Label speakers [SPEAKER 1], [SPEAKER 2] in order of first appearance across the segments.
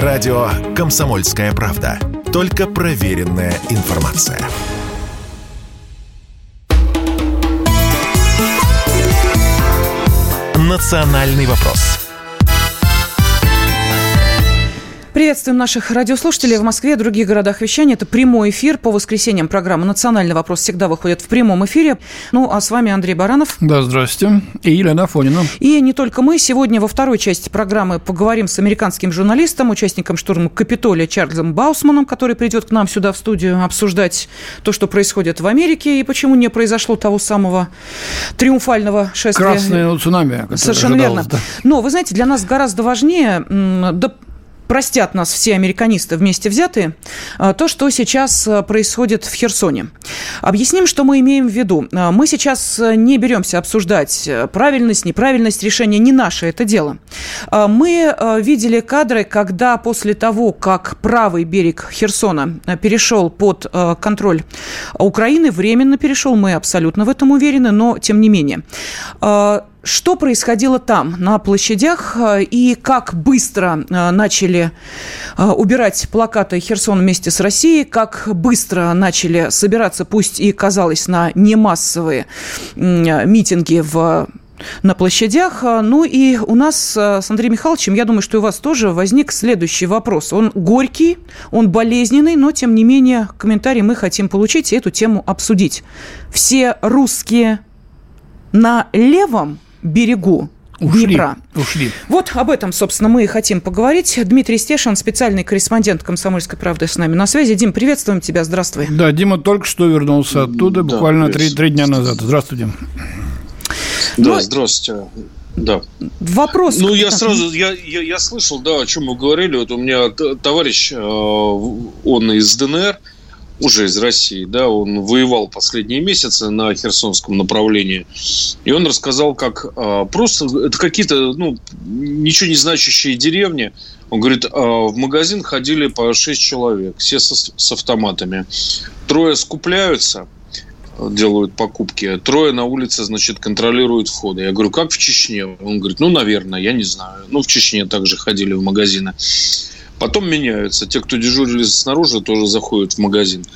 [SPEAKER 1] Радио «Комсомольская правда». Только проверенная информация. «Национальный вопрос»
[SPEAKER 2] Приветствуем наших радиослушателей в Москве и других городах вещания. Это прямой эфир по воскресеньям. Программа «Национальный вопрос» всегда выходит в прямом эфире. Ну, а с вами Андрей Баранов.
[SPEAKER 3] Да, здравствуйте. И Елена Афонина.
[SPEAKER 2] И не только мы. Сегодня во второй части программы поговорим с американским журналистом, участником штурма Капитолия Чарльзом Баусманом, который придет к нам сюда в студию обсуждать то, что происходит в Америке и почему не произошло того самого триумфального шествия.
[SPEAKER 3] Красное цунами.
[SPEAKER 2] Совершенно верно. Да. Но, вы знаете, для нас гораздо важнее да, простят нас все американисты вместе взятые, а, то, что сейчас а, происходит в Херсоне. Объясним, что мы имеем в виду. А, мы сейчас не беремся обсуждать правильность, неправильность решения, не наше это дело. Мы видели кадры, когда после того, как правый берег Херсона перешел под контроль Украины, временно перешел, мы абсолютно в этом уверены, но тем не менее что происходило там, на площадях, э, и как быстро э, начали э, убирать плакаты «Херсон вместе с Россией», как быстро начали собираться, пусть и казалось, на немассовые митинги в на площадях. Ну и у нас с Андреем Михайловичем, я думаю, что у вас тоже возник следующий вопрос. Он горький, он болезненный, но тем не менее комментарий мы хотим получить и эту тему обсудить. Все русские на левом берегу Ушли, Днепра. Ушли. Вот об этом, собственно, мы и хотим поговорить. Дмитрий Стешин, специальный корреспондент «Комсомольской правды» с нами на связи. Дим, приветствуем тебя, здравствуй.
[SPEAKER 3] Да, Дима только что вернулся оттуда, да, буквально три, три дня назад. Здравствуй, Дим.
[SPEAKER 4] Да, ну, здравствуйте. Да.
[SPEAKER 2] Вопрос.
[SPEAKER 4] Ну, я сразу, я, я, я слышал, да, о чем мы говорили. Вот у меня товарищ, э, он из ДНР, уже из России, да, он воевал последние месяцы на Херсонском направлении, и он рассказал, как а, просто это какие-то, ну, ничего не значащие деревни. Он говорит, а, в магазин ходили по 6 человек, все с, с автоматами. Трое скупляются, делают покупки. Трое на улице, значит, контролируют входы. Я говорю, как в Чечне? Он говорит, ну, наверное, я не знаю. Ну, в Чечне также ходили в магазины. Потом меняются. Те, кто дежурили снаружи, тоже заходят в магазин.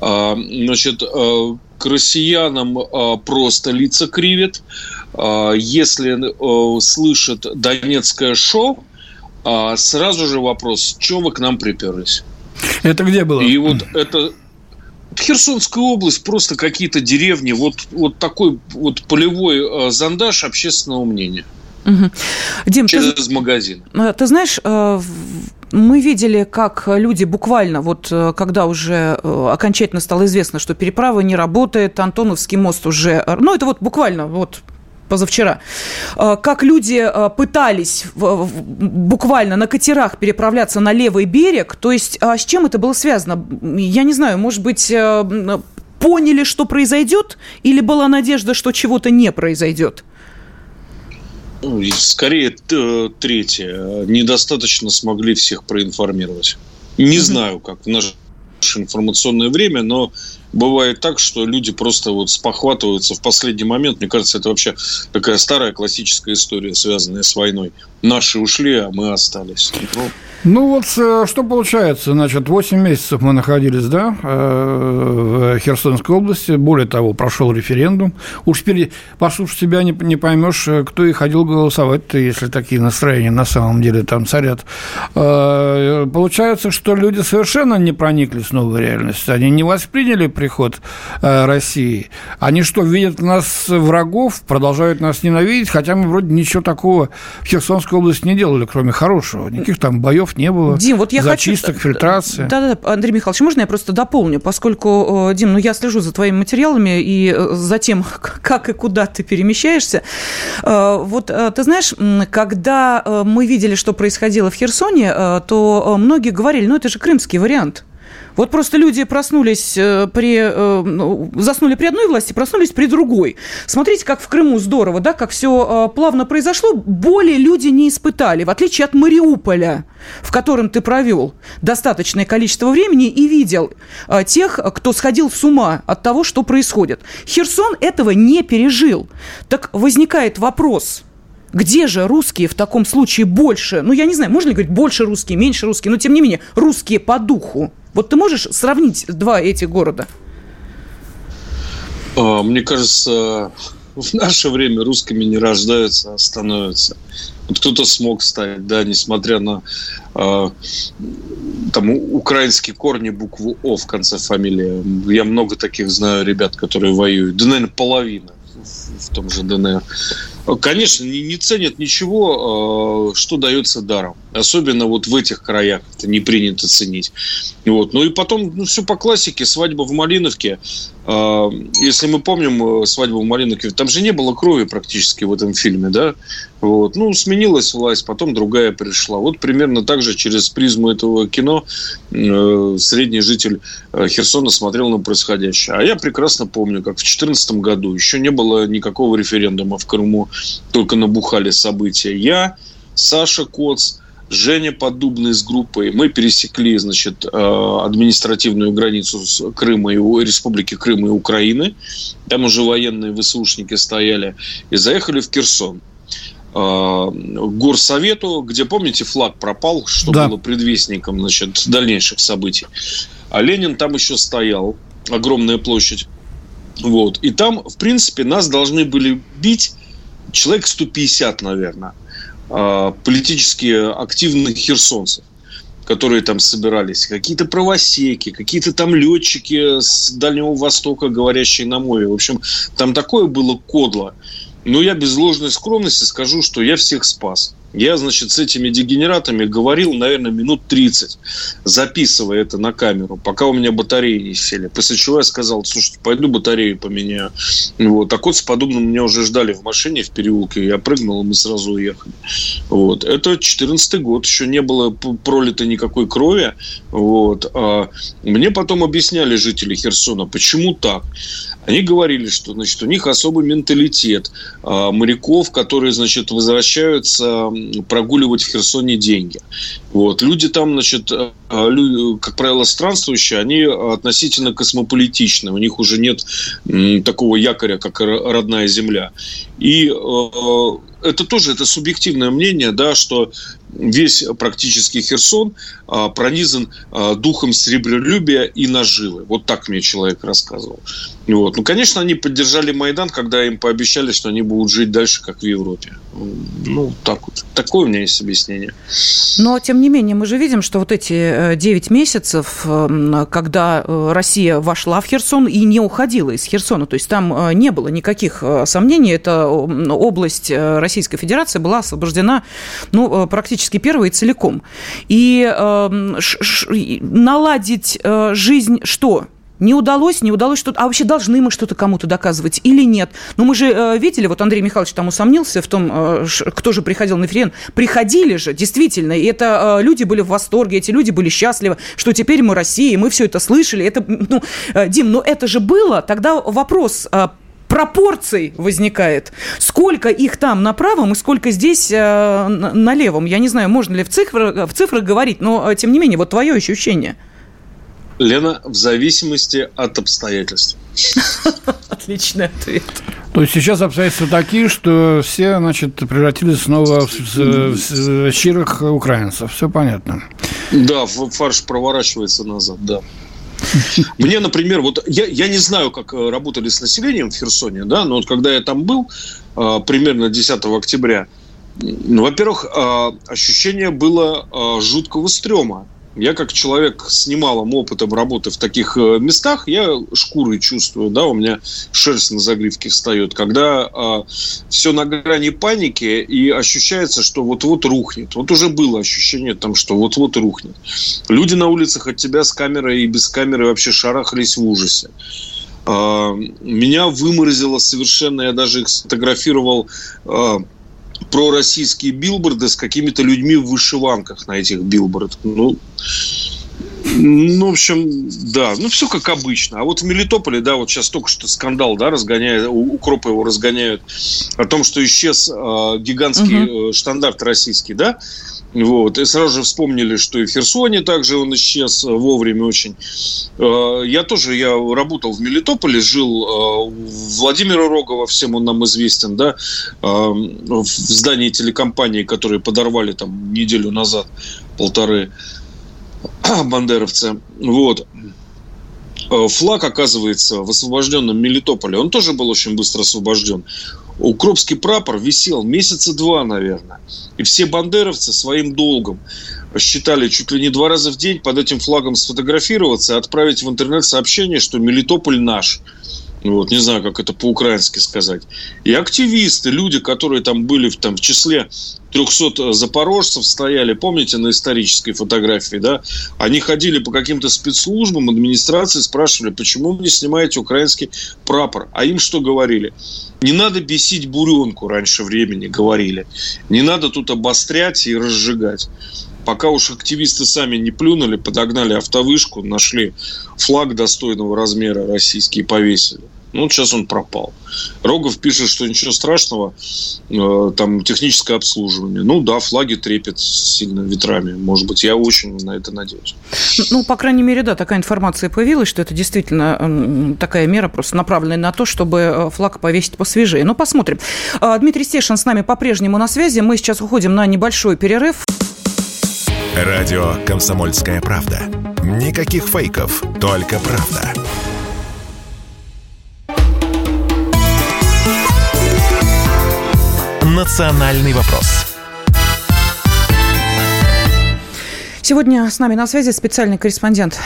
[SPEAKER 4] А, значит, а, к россиянам а, просто лица кривят. Если слышат донецкое шоу, сразу же вопрос, что вы к нам приперлись?
[SPEAKER 3] Это где было?
[SPEAKER 4] И вот это Херсонская область, просто какие-то деревни, вот, вот такой вот полевой зондаж общественного мнения.
[SPEAKER 2] Угу. Дим,
[SPEAKER 4] Через ты, магазин.
[SPEAKER 2] Ты знаешь, мы видели, как люди буквально, вот э, когда уже э, окончательно стало известно, что переправа не работает, Антоновский мост уже... Э, ну, это вот буквально вот позавчера, как люди пытались буквально на катерах переправляться на левый берег. То есть а с чем это было связано? Я не знаю, может быть, поняли, что произойдет, или была надежда, что чего-то не произойдет?
[SPEAKER 4] Ну, скорее, третье. Недостаточно смогли всех проинформировать. Не mm-hmm. знаю, как в наше информационное время, но бывает так, что люди просто вот спохватываются в последний момент. Мне кажется, это вообще такая старая классическая история, связанная с войной. Наши ушли, а мы остались.
[SPEAKER 3] Ну, ну вот э, что получается, значит, 8 месяцев мы находились, да, э, в Херсонской области, более того, прошел референдум. Уж теперь послушав себя не, не поймешь, э, кто и ходил голосовать если такие настроения на самом деле там царят. Получается, что люди совершенно не прониклись в новую реальность, они не восприняли приход России. Они что, видят нас врагов, продолжают нас ненавидеть, хотя мы вроде ничего такого в Херсонской области не делали, кроме хорошего. Никаких там боев не было.
[SPEAKER 2] Дим, вот я
[SPEAKER 3] зачисток,
[SPEAKER 2] хочу...
[SPEAKER 3] фильтрации.
[SPEAKER 2] Да-да-да, Андрей Михайлович, можно я просто дополню, поскольку, э, Дим, ну я слежу за твоими материалами и э, за тем, как и куда ты перемещаешься. Э, вот ты знаешь, когда мы видели, что происходило в Херсоне, то многие говорили, ну это же крымский вариант. Вот просто люди проснулись э, при... Э, ну, заснули при одной власти, проснулись при другой. Смотрите, как в Крыму здорово, да, как все э, плавно произошло. Боли люди не испытали, в отличие от Мариуполя, в котором ты провел достаточное количество времени и видел тех, кто сходил с ума от того, что происходит. Херсон этого не пережил. Так возникает вопрос – Где же русские в таком случае больше? Ну, я не знаю, можно ли говорить больше русские, меньше русские, но тем не менее, русские по духу. Вот ты можешь сравнить два этих города?
[SPEAKER 4] А, мне кажется, в наше время русскими не рождаются, а становятся. Кто-то смог стать, да, несмотря на э, там украинские корни, букву О в конце фамилии. Я много таких знаю ребят, которые воюют. Да, наверное, половина в том же ДНР. Конечно, не, не ценят ничего, э, что дается даром. Особенно вот в этих краях это не принято ценить. Вот. Ну и потом, ну, все по классике. Свадьба в Малиновке. Э, если мы помним э, свадьбу в Малиновке, там же не было крови практически в этом фильме, да? Вот. Ну, сменилась власть, потом другая пришла. Вот примерно так же через призму этого кино э, средний житель Херсона смотрел на происходящее. А я прекрасно помню, как в 2014 году еще не было никакого референдума в Крыму только набухали события. Я, Саша Коц, Женя Поддубный с группой. Мы пересекли, значит, э, административную границу с Крыма и Республики Крым и Украины. Там уже военные ВСУшники стояли. И заехали в Керсон э, горсовету, где, помните, флаг пропал, что да. было предвестником значит, дальнейших событий. А Ленин там еще стоял, огромная площадь. Вот. И там, в принципе, нас должны были бить человек 150, наверное, а, политически активных херсонцев которые там собирались, какие-то правосеки, какие-то там летчики с Дальнего Востока, говорящие на море. В общем, там такое было кодло. Но я без ложной скромности скажу, что я всех спас. Я, значит, с этими дегенератами говорил, наверное, минут 30, записывая это на камеру, пока у меня батареи не сели. После чего я сказал, слушайте, пойду батарею поменяю. Вот. Так вот, с подобным меня уже ждали в машине в переулке. Я прыгнул, и мы сразу уехали. Вот. Это 14 год, еще не было пролито никакой крови. Вот. А мне потом объясняли жители Херсона, почему так. Они говорили, что значит, у них особый менталитет а, моряков, которые значит, возвращаются прогуливать в Херсоне деньги. Вот. Люди там, значит, как правило, странствующие, они относительно космополитичны. У них уже нет такого якоря, как родная земля. И а, это тоже это субъективное мнение, да, что весь практически Херсон а, пронизан а, духом серебролюбия и наживы. Вот так мне человек рассказывал. Вот. Ну, конечно, они поддержали Майдан, когда им пообещали, что они будут жить дальше, как в Европе. Ну, так вот. Такое у меня есть объяснение.
[SPEAKER 2] Но, тем не менее, мы же видим, что вот эти 9 э, месяцев, эм, когда э, Россия вошла в Херсон и не уходила из Херсона, то есть там э, не было никаких сомнений, эта область Российской Федерации была освобождена ну, практически первой и целиком. И э, ш, наладить жизнь что? Не удалось, не удалось что-то. А вообще должны мы что-то кому-то доказывать или нет? Ну, мы же э, видели, вот Андрей Михайлович там усомнился в том, э, кто же приходил на референдум. Приходили же, действительно. И это э, люди были в восторге, эти люди были счастливы, что теперь мы Россия, и мы все это слышали. Это, ну, э, Дим, ну это же было. Тогда вопрос, э, пропорций возникает. Сколько их там на правом и сколько здесь э, на левом. Я не знаю, можно ли в цифрах, в цифрах говорить, но, э, тем не менее, вот твое ощущение –
[SPEAKER 4] Лена, в зависимости от обстоятельств.
[SPEAKER 2] Отличный ответ.
[SPEAKER 3] То есть сейчас обстоятельства такие, что все, значит, превратились снова в, в, в щирых украинцев. Все понятно.
[SPEAKER 4] Да, фарш проворачивается назад, да. Мне, например, вот я, я не знаю, как э, работали с населением в Херсоне, да, но вот когда я там был, э, примерно 10 октября, ну, во-первых, э, ощущение было жуткого стрёма. Я как человек с немалым опытом работы в таких э, местах, я шкурой чувствую, да, у меня шерсть на загривке встает, когда э, все на грани паники и ощущается, что вот-вот рухнет. Вот уже было ощущение там, что вот-вот рухнет. Люди на улицах от тебя с камерой и без камеры вообще шарахались в ужасе. Э, меня выморозило совершенно, я даже их сфотографировал э, пророссийские билборды с какими-то людьми в вышиванках на этих билбордах. Ну, Ну, в общем, да, ну все как обычно. А вот в Мелитополе, да, вот сейчас только что скандал, да, разгоняет, укропы его разгоняют о том, что исчез э, гигантский угу. штандарт российский, да, вот. И сразу же вспомнили, что и в Херсоне также он исчез вовремя очень. Э, я тоже, я работал в Мелитополе, жил э, Владимира Рогова, всем он нам известен, да, э, в здании телекомпании, которые подорвали там неделю назад, полторы бандеровцы. Вот. Флаг, оказывается, в освобожденном Мелитополе, он тоже был очень быстро освобожден. Укропский прапор висел месяца два, наверное. И все бандеровцы своим долгом считали чуть ли не два раза в день под этим флагом сфотографироваться и отправить в интернет сообщение, что Мелитополь наш. Вот, не знаю, как это по-украински сказать. И активисты, люди, которые там были в, там, в числе 300 запорожцев стояли, помните, на исторической фотографии, да? Они ходили по каким-то спецслужбам, администрации, спрашивали, почему вы не снимаете украинский прапор? А им что говорили? Не надо бесить буренку раньше времени, говорили. Не надо тут обострять и разжигать. Пока уж активисты сами не плюнули, подогнали автовышку, нашли флаг достойного размера российский и повесили. Ну, вот сейчас он пропал. Рогов пишет, что ничего страшного, э, там техническое обслуживание. Ну да, флаги трепет сильно ветрами. Может быть, я очень на это надеюсь.
[SPEAKER 2] Ну, по крайней мере, да, такая информация появилась, что это действительно такая мера, просто направленная на то, чтобы э, флаг повесить посвежее. Ну, посмотрим. А, Дмитрий Стешин с нами по-прежнему на связи. Мы сейчас уходим на небольшой перерыв.
[SPEAKER 1] Радио «Комсомольская правда». Никаких фейков, только правда. «Национальный вопрос».
[SPEAKER 2] Сегодня с нами на связи специальный корреспондент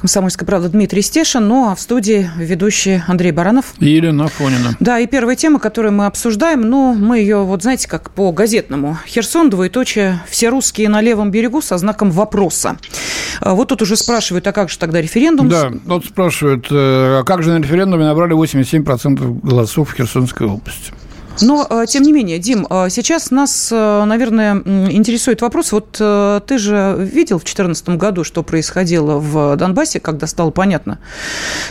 [SPEAKER 2] «Комсомольской правды» Дмитрий Стешин, ну а в студии ведущий Андрей Баранов.
[SPEAKER 3] И Елена Афонина.
[SPEAKER 2] Да, и первая тема, которую мы обсуждаем, ну, мы ее, вот знаете, как по газетному. Херсон, двоеточие, все русские на левом берегу со знаком вопроса. А вот тут уже спрашивают, а как же тогда референдум?
[SPEAKER 3] Да, вот спрашивают, э, а как же на референдуме набрали 87% голосов в Херсонской области?
[SPEAKER 2] Но, э, тем не менее, Дим, э, сейчас нас, э, наверное, интересует вопрос. Вот ты же видел в 2014 году, что происходило в Донбассе, когда стало понятно,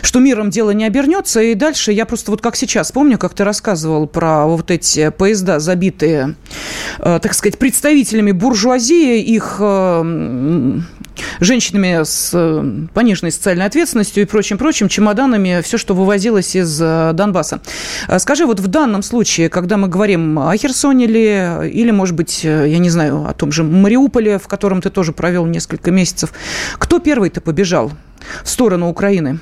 [SPEAKER 2] что миром дело не обернется. И дальше я просто вот как сейчас помню, как ты рассказывал про вот эти поезда, забитые, так сказать, представителями буржуазии, их женщинами с пониженной социальной ответственностью и прочим-прочим, чемоданами, все, что вывозилось из Донбасса. Скажи, вот в данном случае, когда мы говорим о Херсоне ли, или, может быть, я не знаю, о том же Мариуполе, в котором ты тоже провел несколько месяцев, кто первый-то побежал в сторону Украины?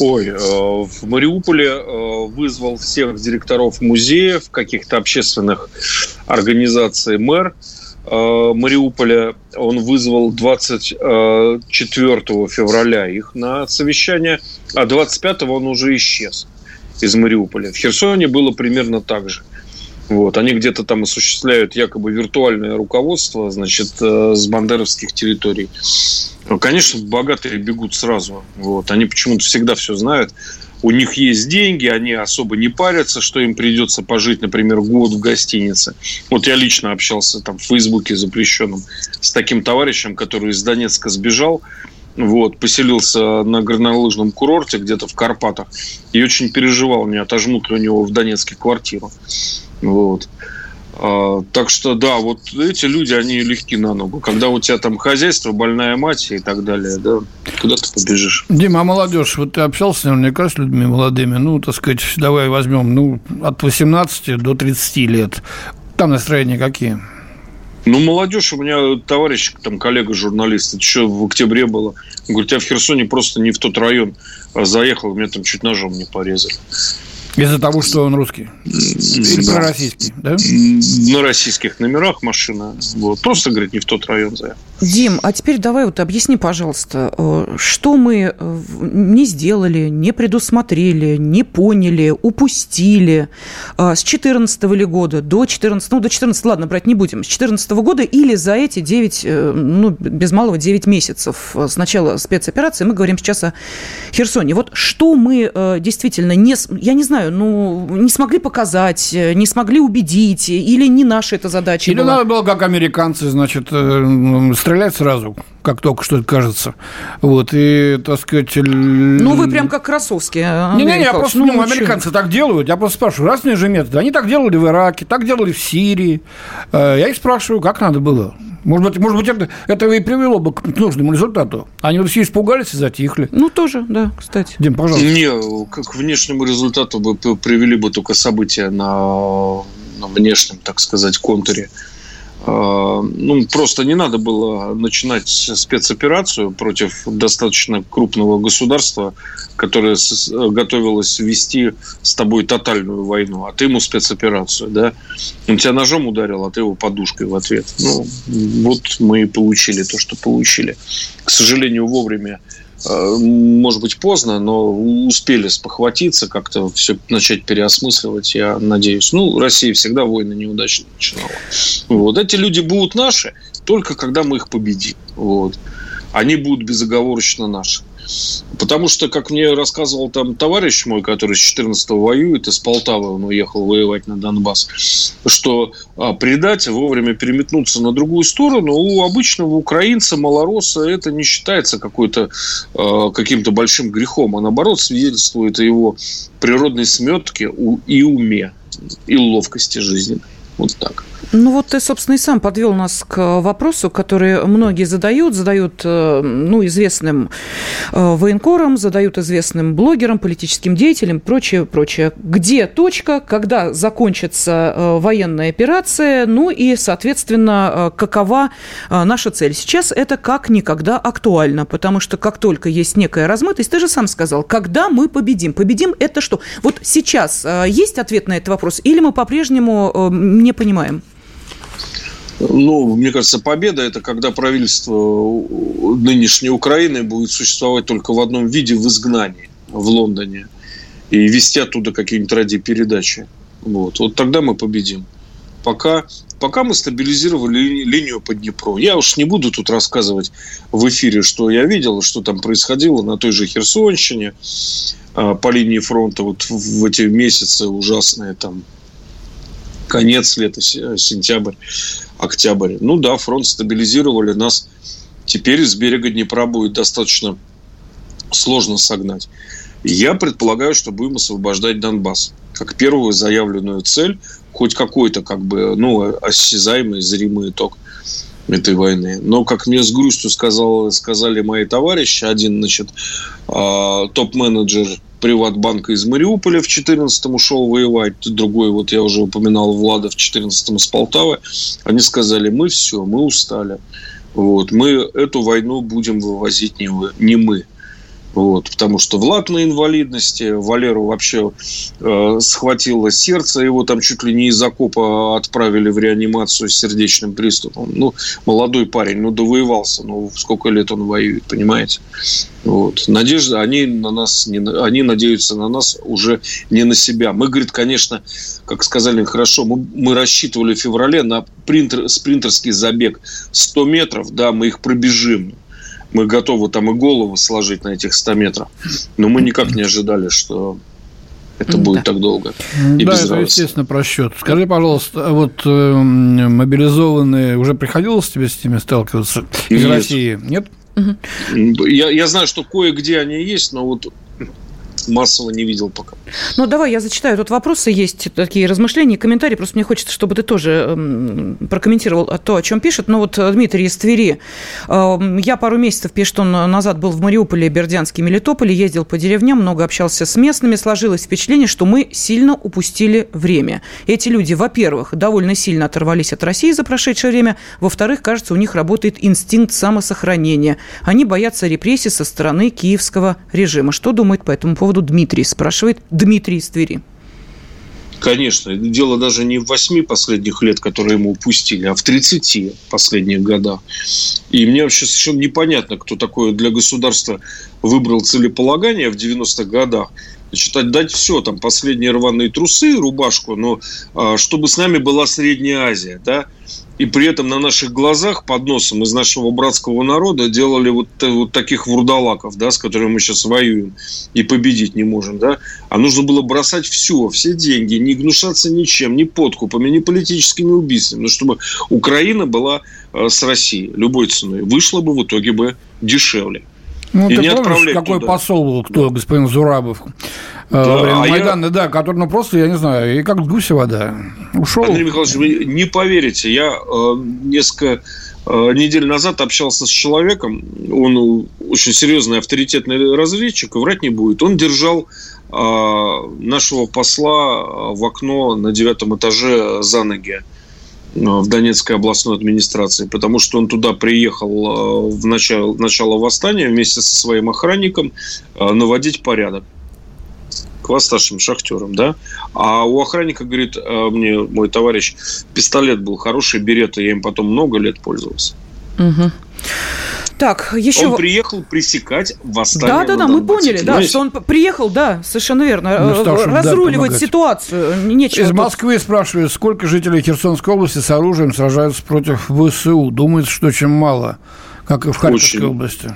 [SPEAKER 4] Ой, э, в Мариуполе э, вызвал всех директоров музеев, каких-то общественных организаций мэр э, Мариуполя. Он вызвал 24 февраля их на совещание, а 25 он уже исчез из Мариуполя. В Херсоне было примерно так же. Вот, они где-то там осуществляют якобы виртуальное руководство, значит, э, с бандеровских территорий. Конечно, богатые бегут сразу. Вот, они почему-то всегда все знают. У них есть деньги, они особо не парятся, что им придется пожить, например, год в гостинице. Вот я лично общался там в Фейсбуке запрещенном с таким товарищем, который из Донецка сбежал, вот, поселился на горнолыжном курорте где-то в Карпатах и очень переживал, не отожмут ли у него в Донецке квартиру. Вот. А, так что, да, вот эти люди, они легки на ногу. Когда у тебя там хозяйство, больная мать и так далее, да, куда ты побежишь?
[SPEAKER 3] Дима, а молодежь, вот ты общался наверняка с людьми молодыми, ну, так сказать, давай возьмем, ну, от 18 до 30 лет. Там настроения какие?
[SPEAKER 4] Ну, молодежь, у меня товарищ, там, коллега-журналист, это еще в октябре было. Говорит, я в Херсоне просто не в тот район заехал, меня там чуть ножом не порезали.
[SPEAKER 3] Из-за того, что он русский? Или да. пророссийский, да?
[SPEAKER 4] На российских номерах машина. Вот. Просто, говорит, не в тот район заехал.
[SPEAKER 2] Дим, а теперь давай вот объясни, пожалуйста, э, что мы э, не сделали, не предусмотрели, не поняли, упустили э, с 14 ли года до 14, ну, до 14, ладно, брать не будем, с 14 года или за эти 9, ну, без малого 9 месяцев с начала спецоперации, мы говорим сейчас о Херсоне. Вот что мы действительно не, я не знаю, ну, не смогли показать, не смогли убедить, или не наша эта задача
[SPEAKER 3] Или была? надо было, как американцы, значит, стрелять сразу как только что это кажется. Вот, и, так сказать...
[SPEAKER 2] Ну, вы прям как Красовский,
[SPEAKER 3] Не-не-не, я просто, ну, американцы так делают. Я просто спрашиваю, разные же методы. Они так делали в Ираке, так делали в Сирии. Э, я их спрашиваю, как надо было. Может быть, может быть это, это и привело бы к нужному результату. Они вот все испугались и затихли.
[SPEAKER 2] Ну, тоже, да, кстати.
[SPEAKER 4] Дим, пожалуйста. Не, к внешнему результату бы привели бы только события на, на внешнем, так сказать, контуре. А, ну, просто не надо было начинать спецоперацию против достаточно крупного государства, которое готовилось вести с тобой тотальную войну, а ты ему спецоперацию, да? Он тебя ножом ударил, а ты его подушкой в ответ. Ну, вот мы и получили то, что получили. К сожалению, вовремя может быть, поздно, но успели спохватиться, как-то все начать переосмысливать, я надеюсь. Ну, Россия всегда войны неудачно начинала. Вот. Эти люди будут наши, только когда мы их победим. Вот. Они будут безоговорочно наши. Потому что, как мне рассказывал там товарищ мой, который с 14-го воюет, из Полтавы он уехал воевать на Донбасс, что а, предать, вовремя переметнуться на другую сторону, у обычного украинца, малороса, это не считается какой-то, а, каким-то большим грехом, а наоборот свидетельствует о его природной сметке и уме, и ловкости жизни. Вот так.
[SPEAKER 2] Ну вот ты, собственно, и сам подвел нас к вопросу, который многие задают, задают э, ну, известным э, военкорам, задают известным блогерам, политическим деятелям, прочее, прочее. Где точка, когда закончится э, военная операция, ну и, соответственно, какова наша цель? Сейчас это как никогда актуально, потому что как только есть некая размытость, ты же сам сказал, когда мы победим? Победим это что? Вот сейчас есть ответ на этот вопрос или мы по-прежнему не понимаем?
[SPEAKER 4] Ну, мне кажется, победа – это когда правительство нынешней Украины будет существовать только в одном виде – в изгнании в Лондоне и вести оттуда какие-нибудь радиопередачи. Вот. вот тогда мы победим. Пока, пока мы стабилизировали линию по Днепру. Я уж не буду тут рассказывать в эфире, что я видел, что там происходило на той же Херсонщине а, по линии фронта вот в эти месяцы ужасные там конец лета, сентябрь октябрь. Ну да, фронт стабилизировали нас. Теперь с берега Днепра будет достаточно сложно согнать. Я предполагаю, что будем освобождать Донбасс как первую заявленную цель, хоть какой-то как бы, ну, осязаемый, зримый итог этой войны. Но, как мне с грустью сказал, сказали мои товарищи, один, значит, а, топ-менеджер Приватбанка из Мариуполя в 14-м ушел воевать, другой, вот я уже упоминал, Влада в 14-м с Полтавы, они сказали, мы все, мы устали. Вот, мы эту войну будем вывозить не, вы, не мы. Вот, потому что Влад на инвалидности, Валеру вообще э, схватило сердце, его там чуть ли не из окопа отправили в реанимацию с сердечным приступом. Ну, молодой парень, ну, довоевался, ну, сколько лет он воюет, понимаете? Вот. Надежда, они на нас, не, они надеются на нас уже не на себя. Мы, говорит, конечно, как сказали, хорошо, мы, мы рассчитывали в феврале на принтер, спринтерский забег 100 метров, да, мы их пробежим мы готовы там и голову сложить на этих 100 метров. Но мы никак не ожидали, что это будет да. так долго.
[SPEAKER 3] И да, это, естественно, просчет. Скажи, пожалуйста, а вот э, мобилизованные, уже приходилось тебе с ними сталкиваться из Нет. России? Нет?
[SPEAKER 4] Я, я знаю, что кое-где они есть, но вот массово не видел пока.
[SPEAKER 2] Ну, давай я зачитаю. Тут вопросы есть, такие размышления, комментарии. Просто мне хочется, чтобы ты тоже эм, прокомментировал то, о чем пишет. Ну, вот э, Дмитрий из Твери. Эм, я пару месяцев, пишет он, назад был в Мариуполе, Бердянске, Мелитополе, ездил по деревням, много общался с местными. Сложилось впечатление, что мы сильно упустили время. Эти люди, во-первых, довольно сильно оторвались от России за прошедшее время. Во-вторых, кажется, у них работает инстинкт самосохранения. Они боятся репрессий со стороны киевского режима. Что думает по этому поводу Дмитрий? Спрашивает Дмитрий из Твери.
[SPEAKER 4] Конечно, дело даже не в восьми последних лет, которые ему упустили, а в 30 последних годах. И мне вообще совершенно непонятно, кто такое для государства выбрал целеполагание в 90-х годах. Значит, отдать все, там, последние рваные трусы, рубашку, но а, чтобы с нами была Средняя Азия, да, и при этом на наших глазах под носом из нашего братского народа делали вот, вот таких вурдалаков, да, с которыми мы сейчас воюем и победить не можем, да, а нужно было бросать все, все деньги, не гнушаться ничем, ни подкупами, ни политическими убийствами, но чтобы Украина была э, с Россией любой ценой, вышла бы в итоге бы дешевле.
[SPEAKER 3] Ну, и ты не помнишь, какой туда. посол был, кто, да. господин Зурабов? Э, да, во время а Майдана, я... да, который, ну, просто, я не знаю, и как гуся вода. Ушел.
[SPEAKER 4] Андрей Михайлович, вы не поверите, я э, несколько э, недель назад общался с человеком, он очень серьезный авторитетный разведчик, врать не будет. Он держал э, нашего посла в окно на девятом этаже за ноги в Донецкой областной администрации, потому что он туда приехал в начало, начало восстания вместе со своим охранником наводить порядок восставшим шахтерам, да. А у охранника, говорит э, мне мой товарищ, пистолет был хороший, берета, я им потом много лет пользовался.
[SPEAKER 2] Угу. Так, еще...
[SPEAKER 4] Он приехал пресекать восстание.
[SPEAKER 2] Да, да, да, мы поняли, да, что он приехал, да, совершенно верно, ну, что, разруливать да, ситуацию.
[SPEAKER 3] Нечего Из тут... Москвы спрашивают, сколько жителей Херсонской области с оружием сражаются против ВСУ. Думают, что очень мало, как и в Харьковской Очень. области.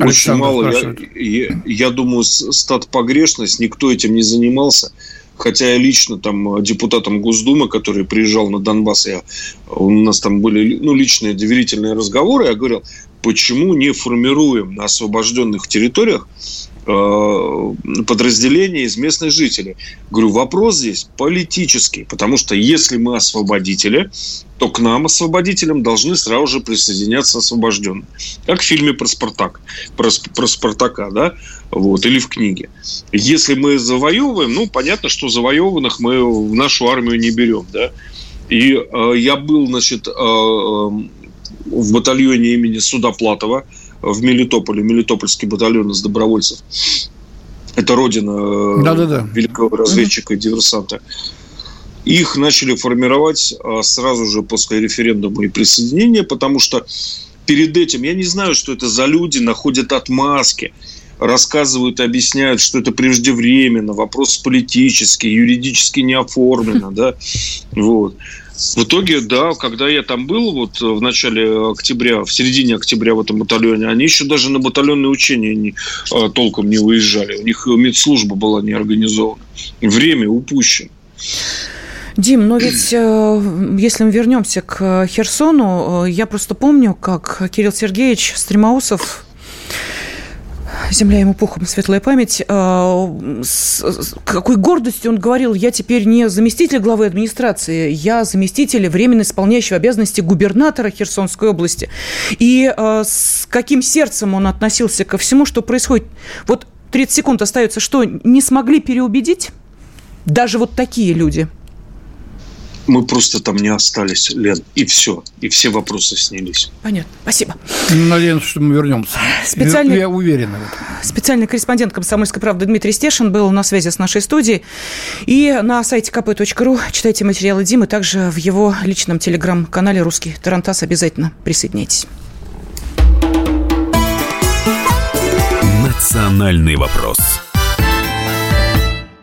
[SPEAKER 4] Очень мало. Я, я, я думаю, стат погрешность, никто этим не занимался. Хотя я лично там депутатом Госдумы, который приезжал на Донбасс, я, у нас там были ну, личные доверительные разговоры, я говорил, почему не формируем на освобожденных территориях Э, подразделения из местных жителей. Говорю, вопрос здесь политический, потому что если мы освободители, то к нам, освободителям, должны сразу же присоединяться освобожденные. Как в фильме про Спартак, про, про Спартака, да, вот, или в книге. Если мы завоевываем, ну, понятно, что завоеванных мы в нашу армию не берем, да. И э, я был, значит, э, э в батальоне имени Судоплатова, в Мелитополе, Мелитопольский батальон из добровольцев. Это родина да, да, да. великого разведчика и диверсанта. Их начали формировать а, сразу же после референдума и присоединения, потому что перед этим, я не знаю, что это за люди, находят отмазки, рассказывают объясняют, что это преждевременно, вопрос политический, юридически не оформлено, да, вот. В итоге, да, когда я там был, вот в начале октября, в середине октября в этом батальоне, они еще даже на батальонные учения не, а, толком не выезжали. У них медслужба была не организована. Время упущено.
[SPEAKER 2] Дим, но ведь э, если мы вернемся к Херсону, э, я просто помню, как Кирилл Сергеевич Стремаусов земля ему пухом, светлая память, а, с какой гордостью он говорил, я теперь не заместитель главы администрации, я заместитель временно исполняющего обязанности губернатора Херсонской области. И а, с каким сердцем он относился ко всему, что происходит. Вот 30 секунд остается, что не смогли переубедить даже вот такие люди –
[SPEAKER 4] мы просто там не остались, Лен, и все. И все вопросы снялись.
[SPEAKER 2] Понятно. Спасибо.
[SPEAKER 3] Надеемся, что мы вернемся. Специальный, я уверен в этом.
[SPEAKER 2] Специальный корреспондент «Комсомольской правды» Дмитрий Стешин был на связи с нашей студией. И на сайте kp.ru читайте материалы Димы. Также в его личном телеграм-канале «Русский Тарантас» обязательно присоединяйтесь.
[SPEAKER 1] Национальный вопрос.